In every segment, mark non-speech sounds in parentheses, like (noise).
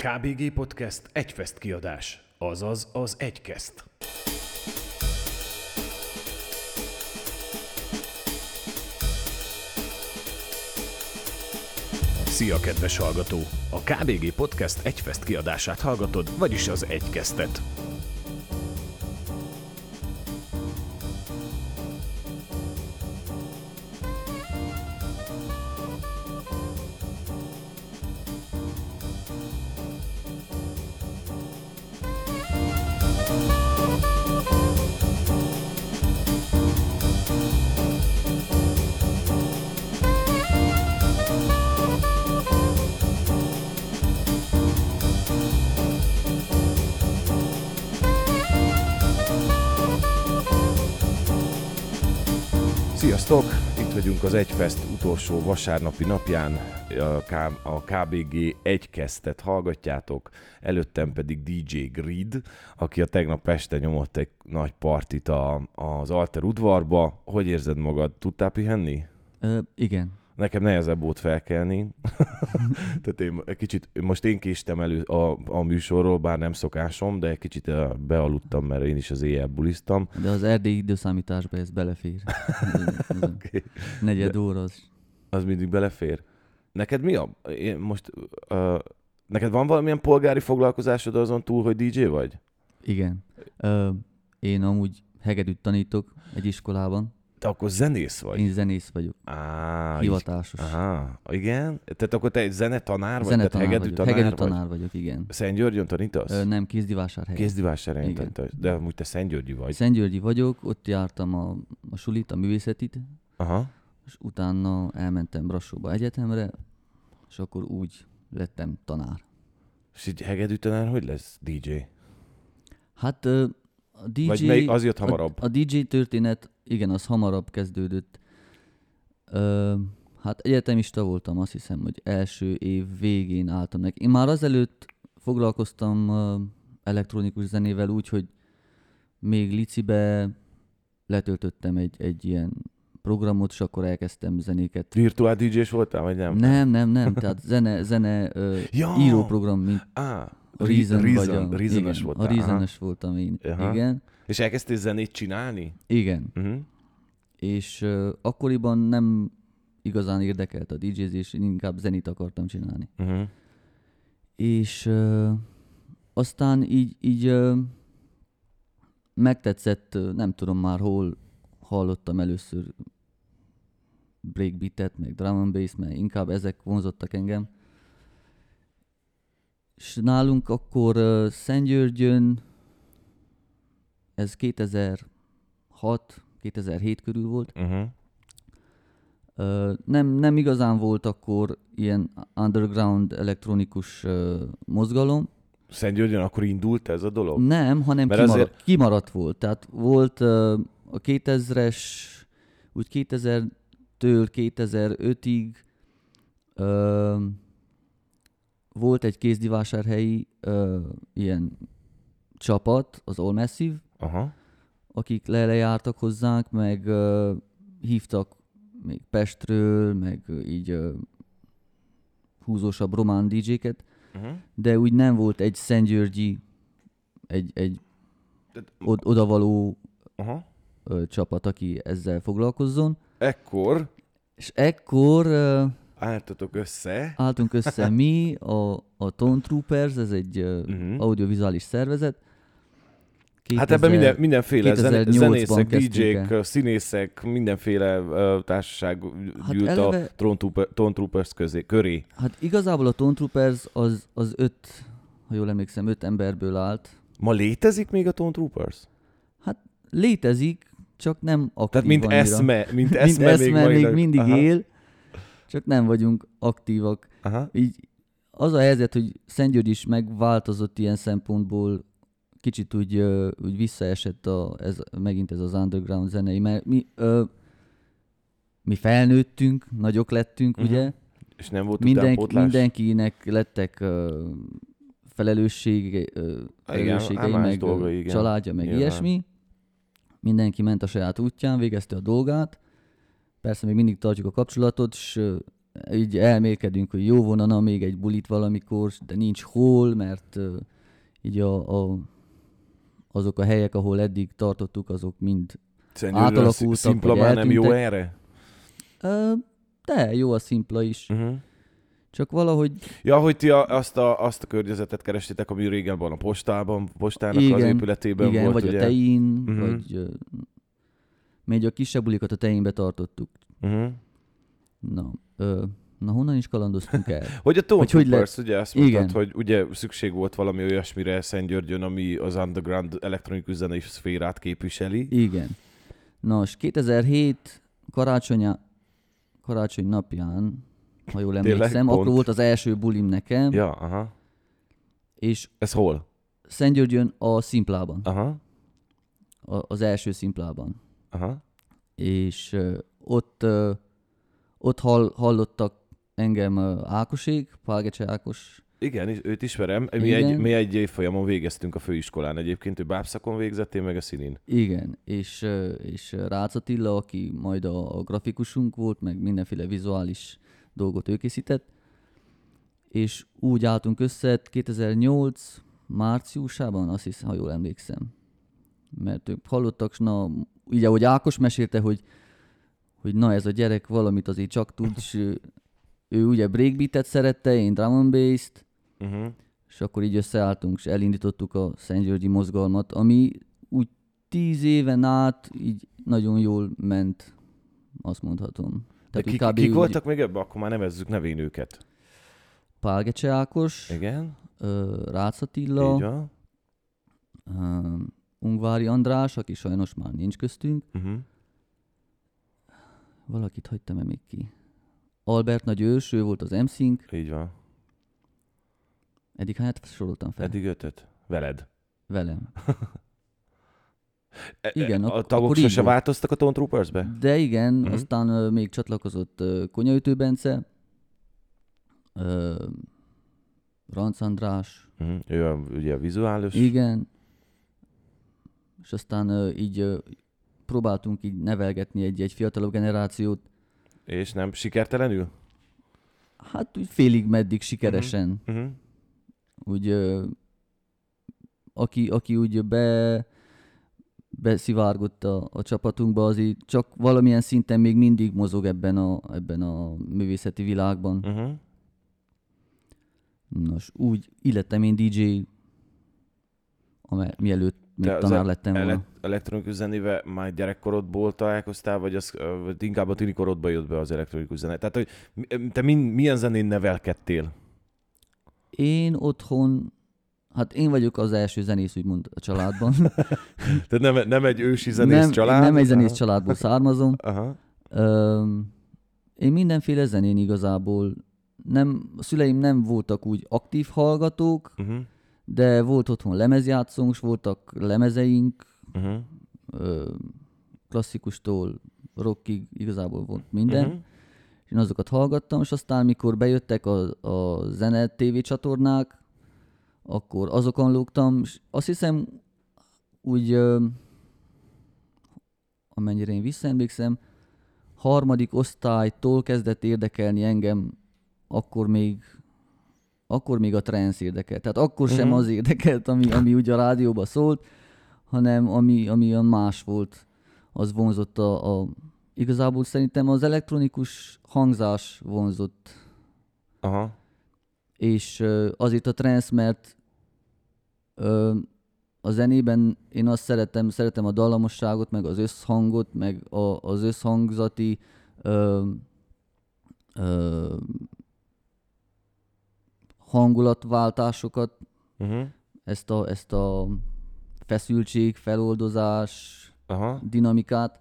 KBG Podcast egyfest kiadás, azaz az egykeszt. Szia, kedves hallgató! A KBG Podcast egyfest kiadását hallgatod, vagyis az egykesztet. Sziasztok! Itt vagyunk az Egyfest utolsó vasárnapi napján. A, KBG egykesztet hallgatjátok, előttem pedig DJ Grid, aki a tegnap este nyomott egy nagy partit a, az Alter udvarba. Hogy érzed magad? Tudtál pihenni? Ö, igen. Nekem nehezebb volt felkelni. (laughs) Tehát én egy kicsit, most én késtem elő a, a műsorról, bár nem szokásom, de egy kicsit ö, bealudtam, mert én is az éjjel buliztam. De az erdélyi időszámításba ez belefér. (laughs) Okay. Negyed óra az. Az mindig belefér. Neked mi a... Én most... Uh, neked van valamilyen polgári foglalkozásod azon túl, hogy DJ vagy? Igen. Ö, én amúgy hegedűt tanítok egy iskolában. Te akkor zenész vagy? Én zenész vagyok. Á, Hivatásos. Aha, igen? Tehát akkor te egy zenetanár vagy? Zenetanár Tehát hegedű vagyok. tanár Hegedű vagy? tanár vagyok, igen. Szent Györgyön tanítasz? Ö, nem, Kézdivásárhely. Kézdivásárhelyen Igen. tanítasz. De amúgy te Szent Györgyi vagy. Szentgyörgyi vagyok, ott jártam a, a sulit, a művészetit, Aha. és utána elmentem Brassóba egyetemre, és akkor úgy lettem tanár. És így hegedű tanár hogy lesz DJ? Hát a DJ... Vagy melyik, az jött hamarabb? A, a DJ történet, igen, az hamarabb kezdődött. Ö, hát egyetemista voltam, azt hiszem, hogy első év végén álltam neki. Én már azelőtt foglalkoztam ö, elektronikus zenével úgy, hogy még licibe letöltöttem egy, egy ilyen programot, és akkor elkezdtem zenéket. Virtuál DJ-s voltál, vagy nem? Nem, nem, nem, tehát zene, zene ö, (laughs) Ja! íróprogram, mint Á, a Reason, vagy Reason, a, Reason-es igen, voltál. a Reason-es voltam én. Aha. Igen, És elkezdtél zenét csinálni? igen. Uh-huh. és uh, akkoriban nem igazán érdekelt a DJ-zés, én inkább zenét akartam csinálni. Uh-huh. És uh, aztán így, így uh, megtetszett, uh, nem tudom már hol hallottam először breakbeatet, meg drum and bass, mert inkább ezek vonzottak engem. És nálunk akkor uh, Szentgyörgyön, ez 2006, 2007 körül volt, Uh-huh. Nem, nem igazán volt akkor ilyen underground elektronikus ö, mozgalom. Szent Györgyön akkor indult ez a dolog? Nem, hanem Mert kimaradt, azért- kimaradt volt. Tehát volt a 2000-es, úgy 2000-től 2005-ig ö, volt egy kézdivásárhelyi ö, ilyen csapat, az All Massive, Aha. akik lejártak hozzánk, meg ö, hívtak még Pestről, meg ö, így ö, húzósabb román DJ-ket, Uh-huh. de úgy nem volt egy Szentgyörgyi, egy, egy od- odavaló Aha. ö, csapat, aki ezzel foglalkozzon. Ekkor És ekkor ö, álltatok össze. álltunk össze mi, a, a Tone Troopers, ez egy ö, Mhm. audiovizális szervezet. Hát ebben minden, mindenféle 2008-ban zenészek, DJ-k, színészek, mindenféle uh, társaság Hát gyűlt a eleve- Tone Trooper- Tone Troopers közé, köré. Hát igazából a Tone Troopers az, az öt, ha jól emlékszem, öt emberből állt. Ma létezik még a Tone Troopers? Hát létezik, csak nem aktív Tehát mint annyira. eszme, mint (laughs) mint eszme, eszme még, van- mindig aha, él, csak nem vagyunk aktívak. Aha. Így az a helyzet, hogy Szentgyörgy is megváltozott ilyen szempontból, kicsit úgy, úgy visszaesett a, ez, megint ez az underground zenei, mert mi, ö, mi felnőttünk, nagyok lettünk, Mhm. ugye? És nem volt Mindenki, utánpótlás? mindenkinek lettek ö, felelőssége, ö, felelősségei, meg ö, dolgai, igen. családja, meg Nyilván. ilyesmi. Mindenki ment a saját útján, végezte a dolgát. Persze még mindig tartjuk a kapcsolatot, és így elmélkedünk, hogy jó volna na, még egy bulit valamikor, de nincs hol, mert ö, így a, a, azok a helyek, ahol eddig tartottuk, azok mind Szerintem Átalakultak, vagy már nem jó erre? Ö, de jó a szimpla is. Uh-huh. Csak valahogy Ja, hogy ti a, azt, a, azt a környezetet kerestitek, ami régen van a postában, postának az Igen, épületében igen, volt, vagy ugye? a tein, Mhm. vagy ö, még a kisebb bulikat a teinbe tartottuk. Uh-huh. Na, ö, na honnan is kalandoztunk el? (laughs) Hogy a Tone Hogy hogy ugye azt mondtad, Igen. hogy ugye szükség volt valami olyasmire Szentgyörgyön, ami az underground elektronikus zenei szférát képviseli. Igen. Nos, 2007 karácsonya, karácsony napján, ha jól Tényleg? emlékszem, Pont. akkor volt az első bulim nekem, Ja, aha. és Ez hol? Szentgyörgyön a szimplában, Aha, a, az első szimplában. aha. És ö, ott, ö, ott hall, hallottak engem ö, Ákosék, Pálgecse Ákos, Igen, őt ismerem. Mi Igen. egy, mi egy évfolyamon végeztünk a főiskolán egyébként, ő bábszakon végzett, én meg a színén. Igen, és, és Rácz Attila, aki majd a, a grafikusunk volt, meg mindenféle vizuális dolgot ő készített, és úgy álltunk össze 2008 márciusában, azt hiszem, ha jól emlékszem. Mert ők hallottak, na, így ahogy Ákos mesélte, hogy, hogy na ez a gyerek valamit azért csak tud, és ő, ugye breakbeatet szerette, én drum and bass-t, Uh-huh. és akkor így összeálltunk, és elindítottuk a Szent Györgyi mozgalmat, ami úgy tíz éven át így nagyon jól ment, azt mondhatom. De úgy kik, kb. kik voltak még ebben? Akkor már nevezzük nevén őket. Pálgecse Ákos, Igen, Rácz Attila, Ungvári András, aki sajnos már nincs köztünk. Uh-huh. Valakit hagytam-e még ki? Albert Nagy Ős, ő volt az MC-nk. Így van. Eddig hányat soroltam fel? Eddig ötöt. Veled. Velem. (laughs) E- Igen, e- a ak- tagok sose változtak a Tone Troopersbe? De igen, uh-huh. aztán ö, még csatlakozott ö, Konyaütő Bence, ö, Ranc András, Uh-huh. Ő a, ugye a vizuális. igen, és aztán ö, így ö, próbáltunk így nevelgetni egy, egy fiatalabb generációt, És nem sikertelenül? hát úgy félig meddig sikeresen, Uh-huh. úgy ö, aki, aki úgy be, beszivárgott a, a csapatunkba, az így csak valamilyen szinten még mindig mozog ebben a, ebben a művészeti világban. Uh-huh. Nos, úgy illettem én DJ, amely, mielőtt az tanár el- lettem volna. Elek- elektronikus zenével már gyerekkorodból találkoztál, vagy, az, vagy inkább a tini korodban jött be az elektronikus zene? Tehát, hogy te min, milyen zenén nevelkedtél? Én otthon, hát én vagyok az első zenész, úgymond a családban. (laughs) Tehát nem, nem egy ősi zenész nem, család? nem egy zenész Aha. családból származom. Aha. Öm, én mindenféle zenén igazából, nem, a szüleim nem voltak úgy aktív hallgatók, Uh-huh. De volt otthon lemezjátszónk, s voltak lemezeink, Uh-huh. ö, klasszikustól rockig igazából volt minden. Uh-huh. és én azokat hallgattam, és aztán mikor bejöttek a, a zene TV csatornák, akkor azokon lógtam, és azt hiszem úgy, ö, amennyire én visszaemlékszem, harmadik osztálytól kezdett érdekelni engem, akkor még akkor még a trance érdekelt. Tehát akkor sem Mhm. az érdekelt, ami, ami ugye a rádióban szólt, hanem ami, ami olyan más volt, az vonzott a, a igazából szerintem az elektronikus hangzás vonzott, Aha. és azért a trance, mert ö, a zenében én azt szeretem, szeretem a dallamosságot, meg az összhangot, meg a, az összhangzati ö, ö, hangulatváltásokat, Uh-huh. ezt a, ezt a feszültség, feloldozás, Aha. dinamikát,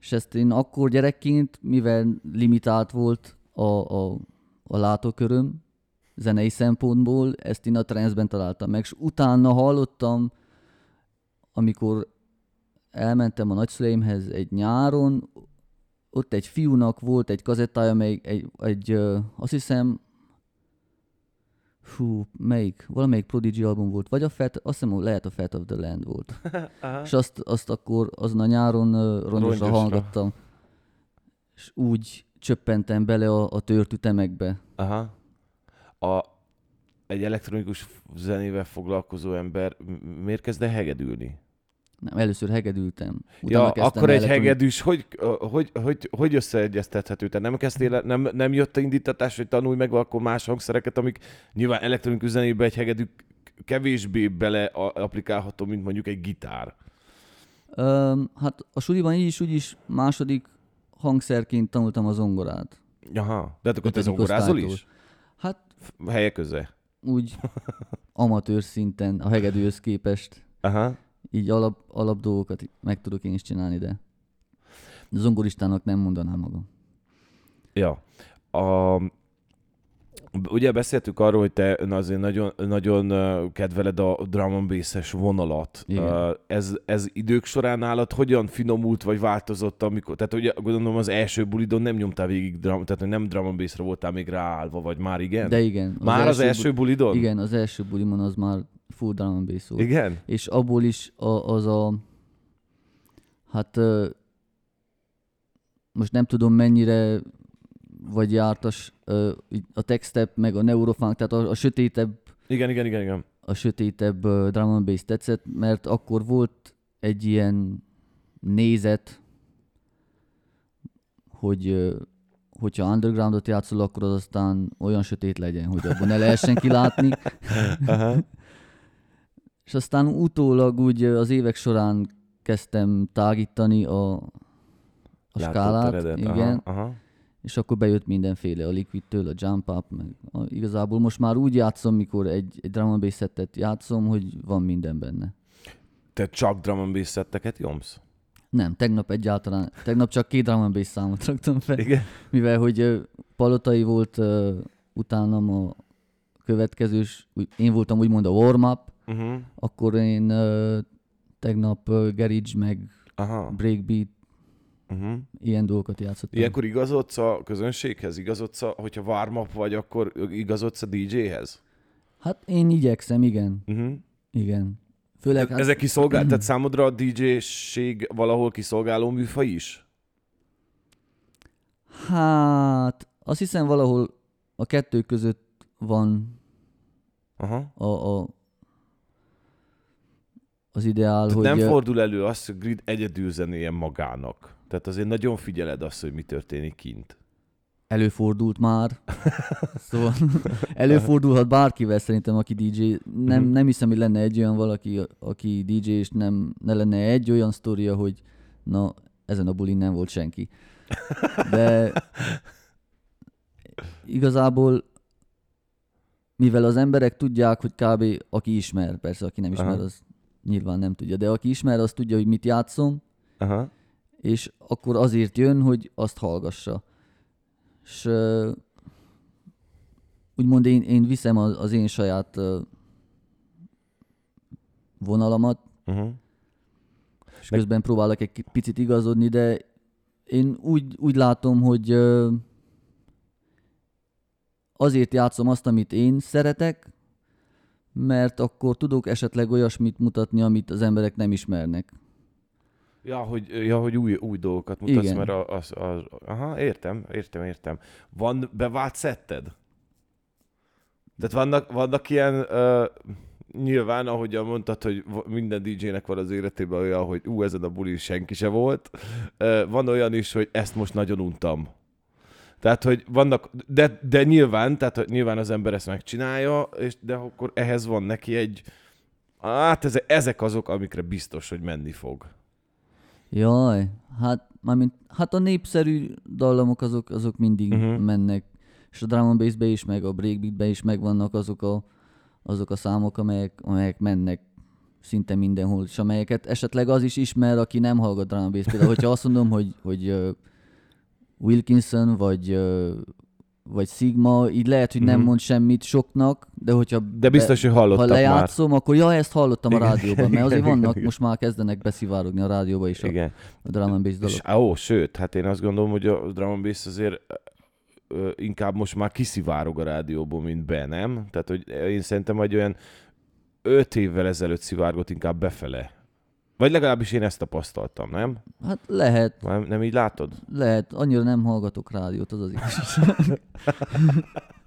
és ezt én akkor gyerekként, mivel limitált volt a, a, a látóköröm zenei szempontból, ezt én a transzben találtam meg, és utána hallottam, amikor elmentem a nagyszüleimhez egy nyáron, ott egy fiúnak volt egy kazettája, amely egy, egy azt hiszem, fú, melyik, valamelyik Prodigy album volt, vagy a Fat, azt hiszem, lehet a Fat of the Land volt. (laughs) És azt, azt akkor azon a nyáron uh, rongyosra Rongyosra. hallgattam. És úgy csöppentem bele a, a tört ütemekbe. Aha. A, egy elektronikus zenével foglalkozó ember miért kezd el hegedülni? Nem, először hegedültem. utána Ja, akkor egy hegedűs, hogy, hogy, hogy, hogy összeegyeztethető? Te nem kezdtél, nem, nem jött a indítatás, hogy tanulj meg akkor más hangszereket, amik nyilván elektronikus zenébe egy hegedű kevésbé bele applikálható, mint mondjuk egy gitár. Öm, hát a suliban így is, úgy is második hangszerként tanultam a zongorát. Aha, de hát akkor te zongorázol is? Hát Helye köze. úgy (laughs) amatőr szinten a hegedűhöz képest Aha. Így alap, alap dolgokat meg tudok én is csinálni, de zongoristának nem mondanám magam. Ja. A, ugye beszéltük arról, hogy te azért nagyon, nagyon kedveled a drum and bass-es vonalat. Igen. Ez, ez idők során nálad hogyan finomult, vagy változott, amikor, tehát ugye gondolom az első bulidon nem nyomtál végig, drum, tehát nem drum and bass-ra voltál még ráállva, vagy már igen? De igen. már az első bu- bulidon? Igen, az első bulimon az már full drum and bass volt. Igen? És abból is a, az a... Hát... Most nem tudom mennyire vagy jártas a textep, meg a neurofunk, tehát a, a sötétebb Igen, igen, igen, igen. a sötétebb drum and bass tetszett, mert akkor volt egy ilyen nézet, hogy hogyha undergroundot játszol, akkor az aztán olyan sötét legyen, hogy abban ne lehessen kilátni. (laughs) És aztán utólag úgy az évek során kezdtem tágítani a, a skálát, Látóteredet. igen, Aha, aha. És akkor bejött mindenféle, a Liquidtől, a Jump Up, meg a, igazából most már úgy játszom, mikor egy, egy drum and bass settet játszom, hogy van minden benne. Te csak drum and bass szetteket nyomsz? Nem, tegnap egyáltalán, tegnap csak két drum and bass számot raktam fel, Igen. mivel hogy Palotai volt ö, utánam a következős, én voltam úgymond a warm-up, Uh-huh. akkor én ö, tegnap ö, garage meg Aha. breakbeat, Uh-huh. ilyen dolgokat játszottam. Ilyenkor igazodsz a közönséghez? Igazodsz, a, hogyha warm vagy, akkor igazodsz a DJ-hez? Hát én igyekszem, igen, Uh-huh. igen. Főleg, hát, Ezek kiszolgál, (clears throat) tehát számodra a DJ-ség valahol kiszolgáló műfaj is? hát azt hiszem valahol a kettő között van Aha. a, a az ideál, Tehát hogy... nem fordul elő az, hogy Grid egyedül zenéljen magának. Tehát azért nagyon figyeled azt, hogy mi történik kint. Előfordult már. szóval (laughs) előfordulhat bárkivel szerintem, aki DJ. Nem, Mhm. nem hiszem, hogy lenne egy olyan valaki, aki DJ, és nem, ne lenne egy olyan sztoria, hogy na, ezen a bulin nem volt senki. De igazából mivel az emberek tudják, hogy kb. aki ismer, persze aki nem ismer, Aha. az nyilván nem tudja, de aki ismer, az tudja, hogy mit játszom, Aha. És akkor azért jön, hogy azt hallgassa. És úgymond én, én viszem az, az én saját vonalamat, Uh-huh. és közben próbálok egy picit igazodni, de én úgy, úgy látom, hogy azért játszom azt, amit én szeretek, mert akkor tudok esetleg olyasmit mutatni, amit az emberek nem ismernek. Ja, hogy, ja, hogy új, új dolgokat mutatsz, Igen. mert az, az, az... Aha, értem, értem, értem. Van bevált szetted? Tehát vannak, vannak ilyen... Uh, nyilván, ahogyan mondtad, hogy minden DJ-nek van az életében olyan, hogy ú, ezen a buli senki se volt. Uh, van olyan is, hogy ezt most nagyon untam. Tehát, hogy vannak, de, de nyilván, tehát hogy nyilván az ember ezt megcsinálja, és, de akkor ehhez van neki egy, hát ezek azok, amikre biztos, hogy menni fog. Jaj, hát, mármint, hát a népszerű dallamok azok, azok mindig uh-huh. mennek. És a drum and bass-be is, meg a breakbeatbe is megvannak azok a, azok a számok, amelyek, amelyek mennek szinte mindenhol, és amelyeket esetleg az is ismer, aki nem hallgat drum and bass. Például, hogyha azt mondom, hogy, hogy uh, Wilkinson, vagy, uh, vagy Sigma, így lehet, hogy nem Mhm. mond semmit soknak, de hogyha De biztos, hogy hallottak ha már. lejátszom, akkor ja, ezt hallottam a Igen, rádióban, mert azért igen, vannak, igen. most már kezdenek beszivárogni a rádióba is a, Igen. a drum and bass dalok. És, ó, sőt, hát én azt gondolom, hogy a drum and bass azért ö, inkább most már kiszivárog a rádióból, mint be, nem? Tehát, hogy én szerintem, hogy olyan öt évvel ezelőtt szivárgott inkább befele. Vagy legalábbis én ezt tapasztaltam, nem? Hát lehet, Nem, nem így látod? lehet. Annyira nem hallgatok rádiót, az az igaz. (laughs)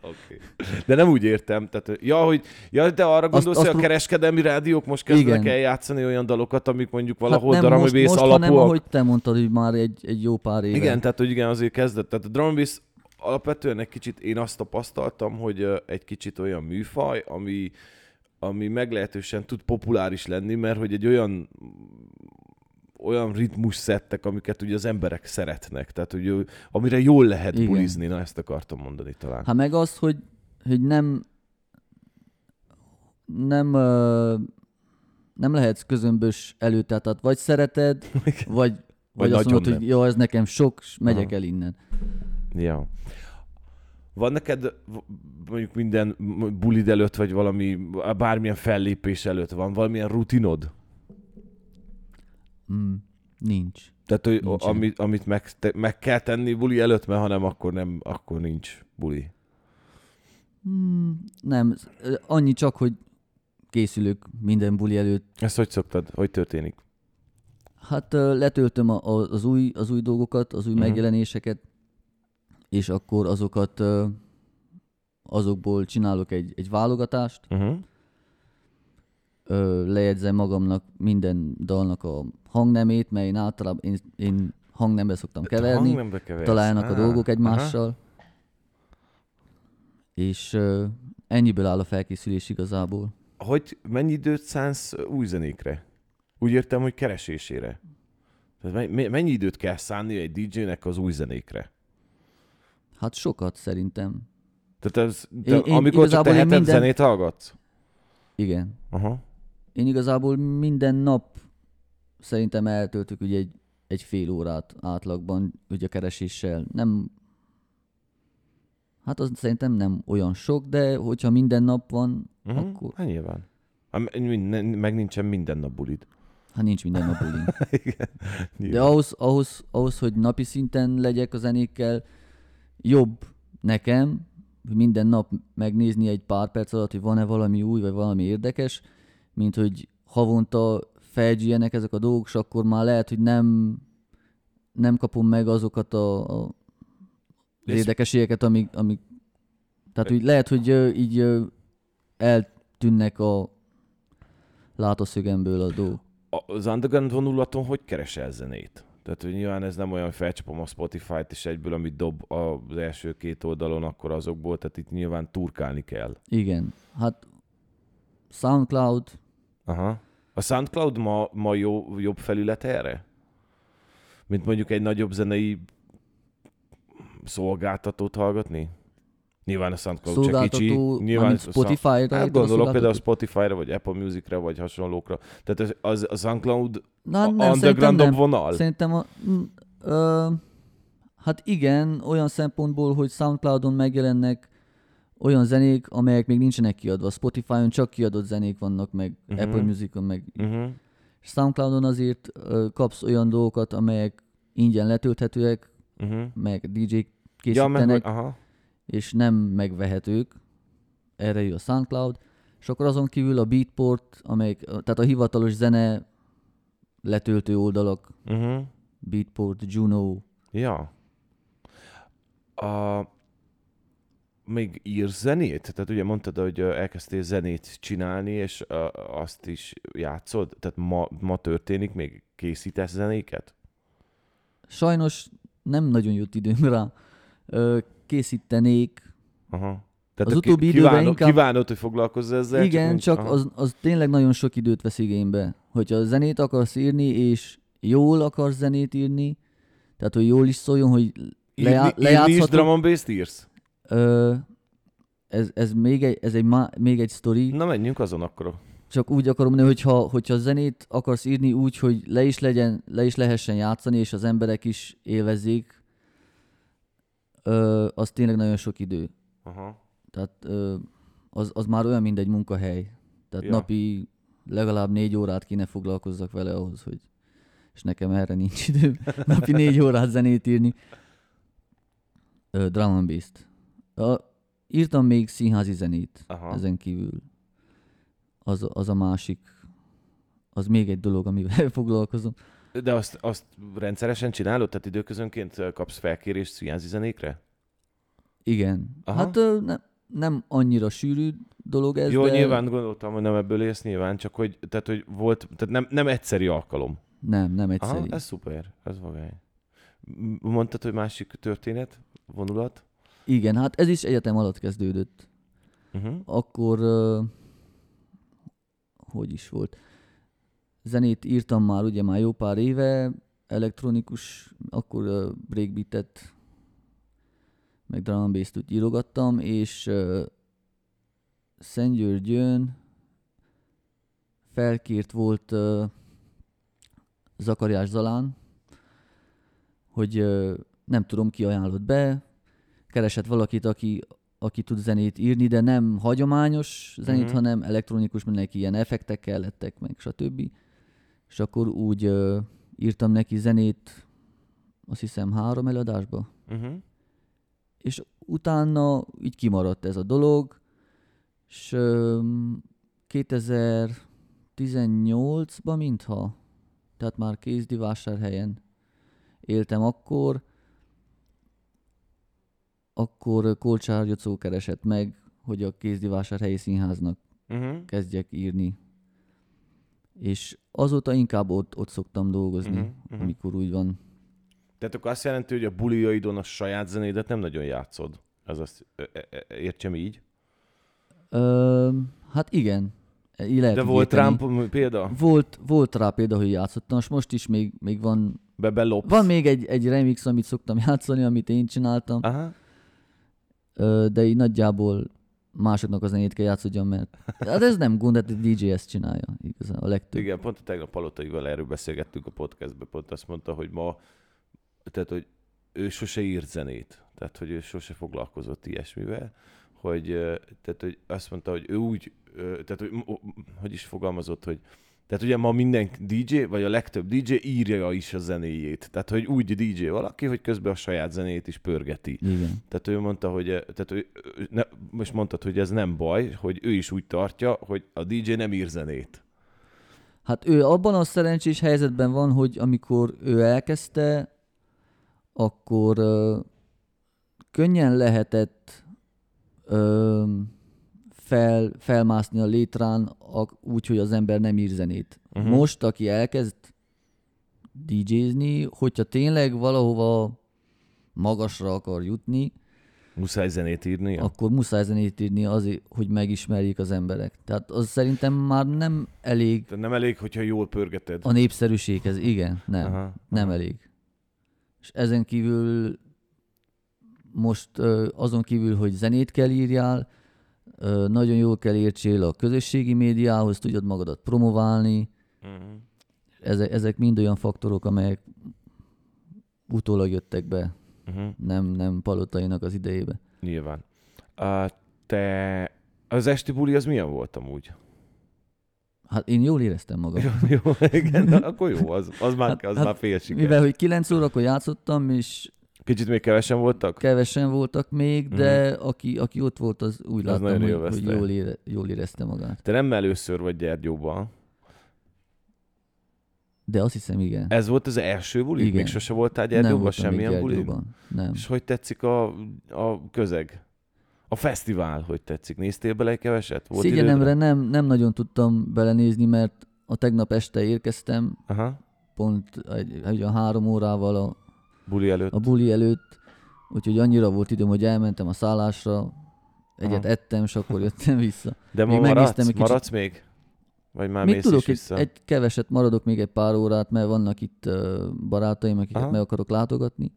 Okay. De nem úgy értem. Tehát, ja, hogy, ja, de arra gondolsz, azt hogy a kereskedelmi rádiók most kezdenek el játszani olyan dalokat, amik mondjuk valahol hát hát nem drum most, most hanem, alapúak. ahogy te mondtad, hogy már egy, egy jó pár éve. Igen, tehát hogy igen, azért kezdett. Tehát a drum bass alapvetően egy kicsit én azt tapasztaltam, hogy egy kicsit olyan műfaj, ami, ami meglehetősen tud populáris lenni, mert hogy egy olyan olyan ritmus szettek, amiket ugye az emberek szeretnek, tehát hogy amire jól lehet Igen. Bulizni, na ezt akartam mondani talán. Hát meg az, hogy, hogy nem nem nem lehetsz közömbös előtte, tehát vagy szereted, (laughs) vagy, vagy, vagy azt mondod, hogy nem. jó, ez nekem sok, megyek Aha. el innen. Ja. Van neked mondjuk minden bulid előtt, vagy valami, bármilyen fellépés előtt van valamilyen rutinod? Mm, nincs. Tehát, hogy amit, amit meg, te, meg kell tenni buli előtt, mert ha nem, akkor, nem, akkor nincs buli. Mm, nem, annyi csak, hogy készülök minden buli előtt. Ezt hogy szoktad? Hogy történik? Hát letöltöm a, a, az, új, az új dolgokat, az új Mhm. megjelenéseket, és akkor azokat azokból csinálok egy, egy válogatást, Uh-huh. ö, lejegyzem magamnak minden dalnak a hangnemét, mert én általában én, én hangnembe szoktam keverni, Hangnembe keversz. találnak a Á, dolgok aha. egymással, és ö, ennyiből áll a felkészülés igazából. Hogy mennyi időt szánsz új zenékre? Úgy értem, hogy keresésére. Tehát me- mennyi időt kell szánni egy DJ-nek az új zenékre? Hát sokat szerintem. Tehát ez, te, Én- én amikor csak te én minden- zenét hallgatsz? Igen. Aha. Én igazából minden nap szerintem eltöltök ugye egy, egy fél órát átlagban ugye kereséssel. Nem, hát az szerintem nem olyan sok, de hogyha minden nap van, Uh-huh. Akkor- Hát nyilván. Hát, meg nincsen minden nap bulid. hát nincs minden nap buli. (laughs) Igen. De Nyilván. ahhoz, ahhoz, ahhoz, hogy napi szinten legyek a zenékkel, jobb nekem, minden nap megnézni egy pár perc alatt, hogy van-e valami új, vagy valami érdekes, mint hogy havonta felgyűjjenek ezek a dolgok, és akkor már lehet, hogy nem, nem kapom meg azokat a, a az érdekességeket, amik, amik tehát hogy lehet, hogy így eltűnnek a látószögemből a dolgok. Az underground vonulaton hogy keresel zenét? Tehát, hogy nyilván ez nem olyan, hogy felcsapom a Spotify-t, és egyből, amit dob az első két oldalon, akkor azokból, tehát itt nyilván turkálni kell. Igen. Hát SoundCloud, Aha. A SoundCloud ma, ma jó, jobb felület erre? Mint mondjuk egy nagyobb zenei szolgáltatót hallgatni? Nyilván a SoundCloud csak kicsi. Nyilván Spotify-ra. Hát gondolok például? Spotify-ra, vagy Apple Music-ra, vagy hasonlókra. Tehát az, a SoundCloud Na, a nem, szerintem undergroundabb nem. vonal? Szerintem a, mm, ö, hát igen, olyan szempontból, hogy Soundcloudon megjelennek olyan zenék, amelyek még nincsenek kiadva. Spotify-on csak kiadott zenék vannak, meg uh-huh. Apple Musicon, meg Uh-huh. Soundcloudon azért ö, kapsz olyan dolgokat, amelyek ingyen letölthetőek, Uh-huh. meg DJ Ja, készítenek, meg, aha. És nem megvehetők. Erre jön a SoundCloud. És akkor azon kívül a Beatport, amelyik, tehát a hivatalos zene letöltő oldalak, Uh-huh. Beatport, Juno, Ja. A... Még írsz zenét? Tehát ugye mondtad, hogy elkezdtél zenét csinálni, és azt is játszod? Tehát ma, ma történik még? Készítesz zenéket? Sajnos nem nagyon jut időm rá. Készítenék. Aha. Tehát Az utóbbi időben kívánod, inkább- kívánod, hogy foglalkozz ezzel? Igen, csak aha. az, az tényleg nagyon sok időt vesz igénybe. Hogyha zenét akarsz írni, és jól akarsz zenét írni, tehát hogy jól is szóljon, hogy Írni, lejá- írni is lejátszható- drum and bass-t írsz? ö, ez, ez még egy, ez egy, má, még egy sztori. Na menjünk azon akkor. Csak úgy akarom mondani, hogyha, hogyha zenét akarsz írni úgy, hogy le is, legyen, le is lehessen játszani, és az emberek is élvezzék, ö, az tényleg nagyon sok idő. Aha. Tehát ö, az, az már olyan, mint egy munkahely. Tehát Ja. napi legalább négy órát kéne foglalkozzak vele ahhoz, hogy és nekem erre nincs időm. (laughs) Napi négy órát zenét írni. Ö, drum and bass-t. A, írtam még színházi zenét Aha. ezen kívül. Az, az a másik az még egy dolog, amivel (laughs) foglalkozom. De azt, azt rendszeresen csinálod? Tehát időközönként kapsz felkérést színházi zenékre? Igen. Aha. Hát ne, nem annyira sűrű dolog ez, Jó, de nyilván gondoltam, hogy nem ebből élsz nyilván, csak hogy, tehát, hogy volt, tehát nem, nem egyszeri alkalom. nem, nem egyszerű. Aha, ez szuper, ez vagány. Mondtad, hogy másik történet, vonulat? Igen, hát ez is egyetem alatt kezdődött. Uh-huh. Akkor, ö, hogy is volt, zenét írtam már ugye már jó pár éve, elektronikus, akkor ö, breakbeatet, meg drum and bass-t úgy írogattam, és ö, Szentgyörgyön felkért volt ö, Zakariás Zalán, hogy ö, nem tudom, ki ajánlott be, keresett valakit, aki, aki tud zenét írni, de nem hagyományos zenét, Mhm. hanem elektronikus, neki ilyen effektekkel lettek, meg stb. És akkor úgy ö, írtam neki zenét, azt hiszem három előadásba, Uh-huh. és utána így kimaradt ez a dolog, és öm, 2018-ban mintha, tehát már kézdivásárhelyen éltem akkor, akkor Kolcsár Jocó keresett meg, hogy a kézdivásárhelyi színháznak Uh-huh. kezdjek írni. És azóta inkább ott, ott szoktam dolgozni, uh-huh, amikor úgy van. Tehát akkor azt jelenti, hogy a buliaidon a saját zenédet nem nagyon játszod. Az azt, ö- ö- értsem így? Ö, hát igen. Így lehet De volt érteni. rám példa? Volt, volt rá példa, hogy játszottam, és most is még, még van, Be belopsz? van még egy, egy remix, amit szoktam játszani, amit én csináltam, Aha. de így nagyjából másoknak a zenét kell játszodjam, mert hát ez nem gond, hát a DJ ezt csinálja igazán a legtöbb. Igen, pont a tegnap Palotaival erről beszélgettünk a podcastben, pont azt mondta, hogy ma, tehát, hogy ő sose írt zenét, tehát, hogy ő sose foglalkozott ilyesmivel, hogy, tehát, hogy azt mondta, hogy ő úgy, tehát, hogy, hogy is fogalmazott, hogy tehát ugye ma minden DJ, vagy a legtöbb DJ írja is a zenéjét. Tehát, hogy úgy DJ valaki, hogy közben a saját zenét is pörgeti. Igen. Tehát ő mondta, hogy, eh, tehát ő- ne, most mondtad, hogy ez nem baj, hogy ő is úgy tartja, hogy a DJ nem ír zenét. Hát ő abban a szerencsés helyzetben van, hogy amikor ő elkezdte, akkor ö, könnyen lehetett ö, fel, felmászni a létrán a, úgy, hogy az ember nem ír zenét. Uh-huh. Most, aki elkezd DJ-zni, hogyha tényleg valahova magasra akar jutni, Muszáj zenét írni. akkor muszáj zenét írni azért, hogy megismerjék az emberek. Tehát az szerintem már nem elég Tehát nem elég, hogyha jól pörgeted. a népszerűséghez, igen, nem, Aha, nem aha. elég. És ezen kívül most azon kívül, hogy zenét kell írjál, nagyon jól kell értsél a közösségi médiához, tudjad magadat promoválni. Uh-huh. Ezek, ezek mind olyan faktorok, amelyek utólag jöttek be, Uh-huh. nem, nem palotainak az idejébe. Nyilván. Uh, te... Az esti buli az milyen volt amúgy? Hát én jól éreztem magam. (laughs) jó, igen, na, akkor jó, az, az már, Hát- az hát már fél siker. Mivel, hogy 9 órakor játszottam, és Kicsit még kevesen voltak? kevesen voltak még, de aki, aki ott volt, az úgy. Az láttam, hogy, hogy jól, ére, jól érezte magát. Te nem először vagy Gyergyóban. De azt hiszem, igen. Ez volt az első buli? Igen. Még sose voltál Gyergyóban? Semmilyen buli? Nem. És hogy tetszik a, a közeg? A fesztivál, hogy tetszik? Néztél bele egy keveset? Volt Szégyenemre nem, nem nagyon tudtam belenézni, mert a tegnap este érkeztem, Aha. pont egy, egy olyan három órával a, Buli előtt. a buli előtt, úgyhogy annyira volt időm, hogy elmentem a szállásra, egyet Aha. ettem, és akkor jöttem vissza. De ma még maradsz? egy kicsit. Maradsz még? Vagy már még mész tudok is egy, vissza? egy keveset, maradok még egy pár órát, mert vannak itt barátaim, akiket Aha. meg akarok látogatni,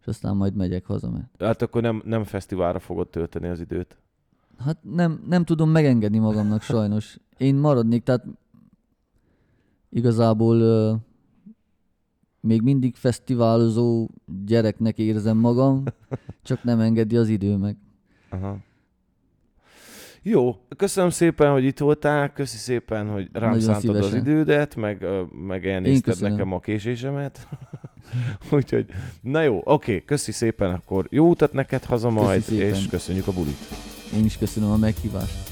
és aztán majd megyek haza, mert Hát akkor nem, nem fesztiválra fogod tölteni az időt. Hát nem, nem tudom megengedni magamnak sajnos. Én maradnék, tehát igazából még mindig fesztiválozó gyereknek érzem magam, (laughs) csak nem engedi az idő meg. Aha. Jó, köszönöm szépen, hogy itt voltál, köszi szépen, hogy rám Nagyon szántad az szívesen. idődet, meg, meg elnézted nekem a késésemet. (laughs) Úgyhogy, na jó, oké, köszi szépen, akkor jó utat neked haza majd, szépen. és köszönjük a bulit. Én is köszönöm a meghívást.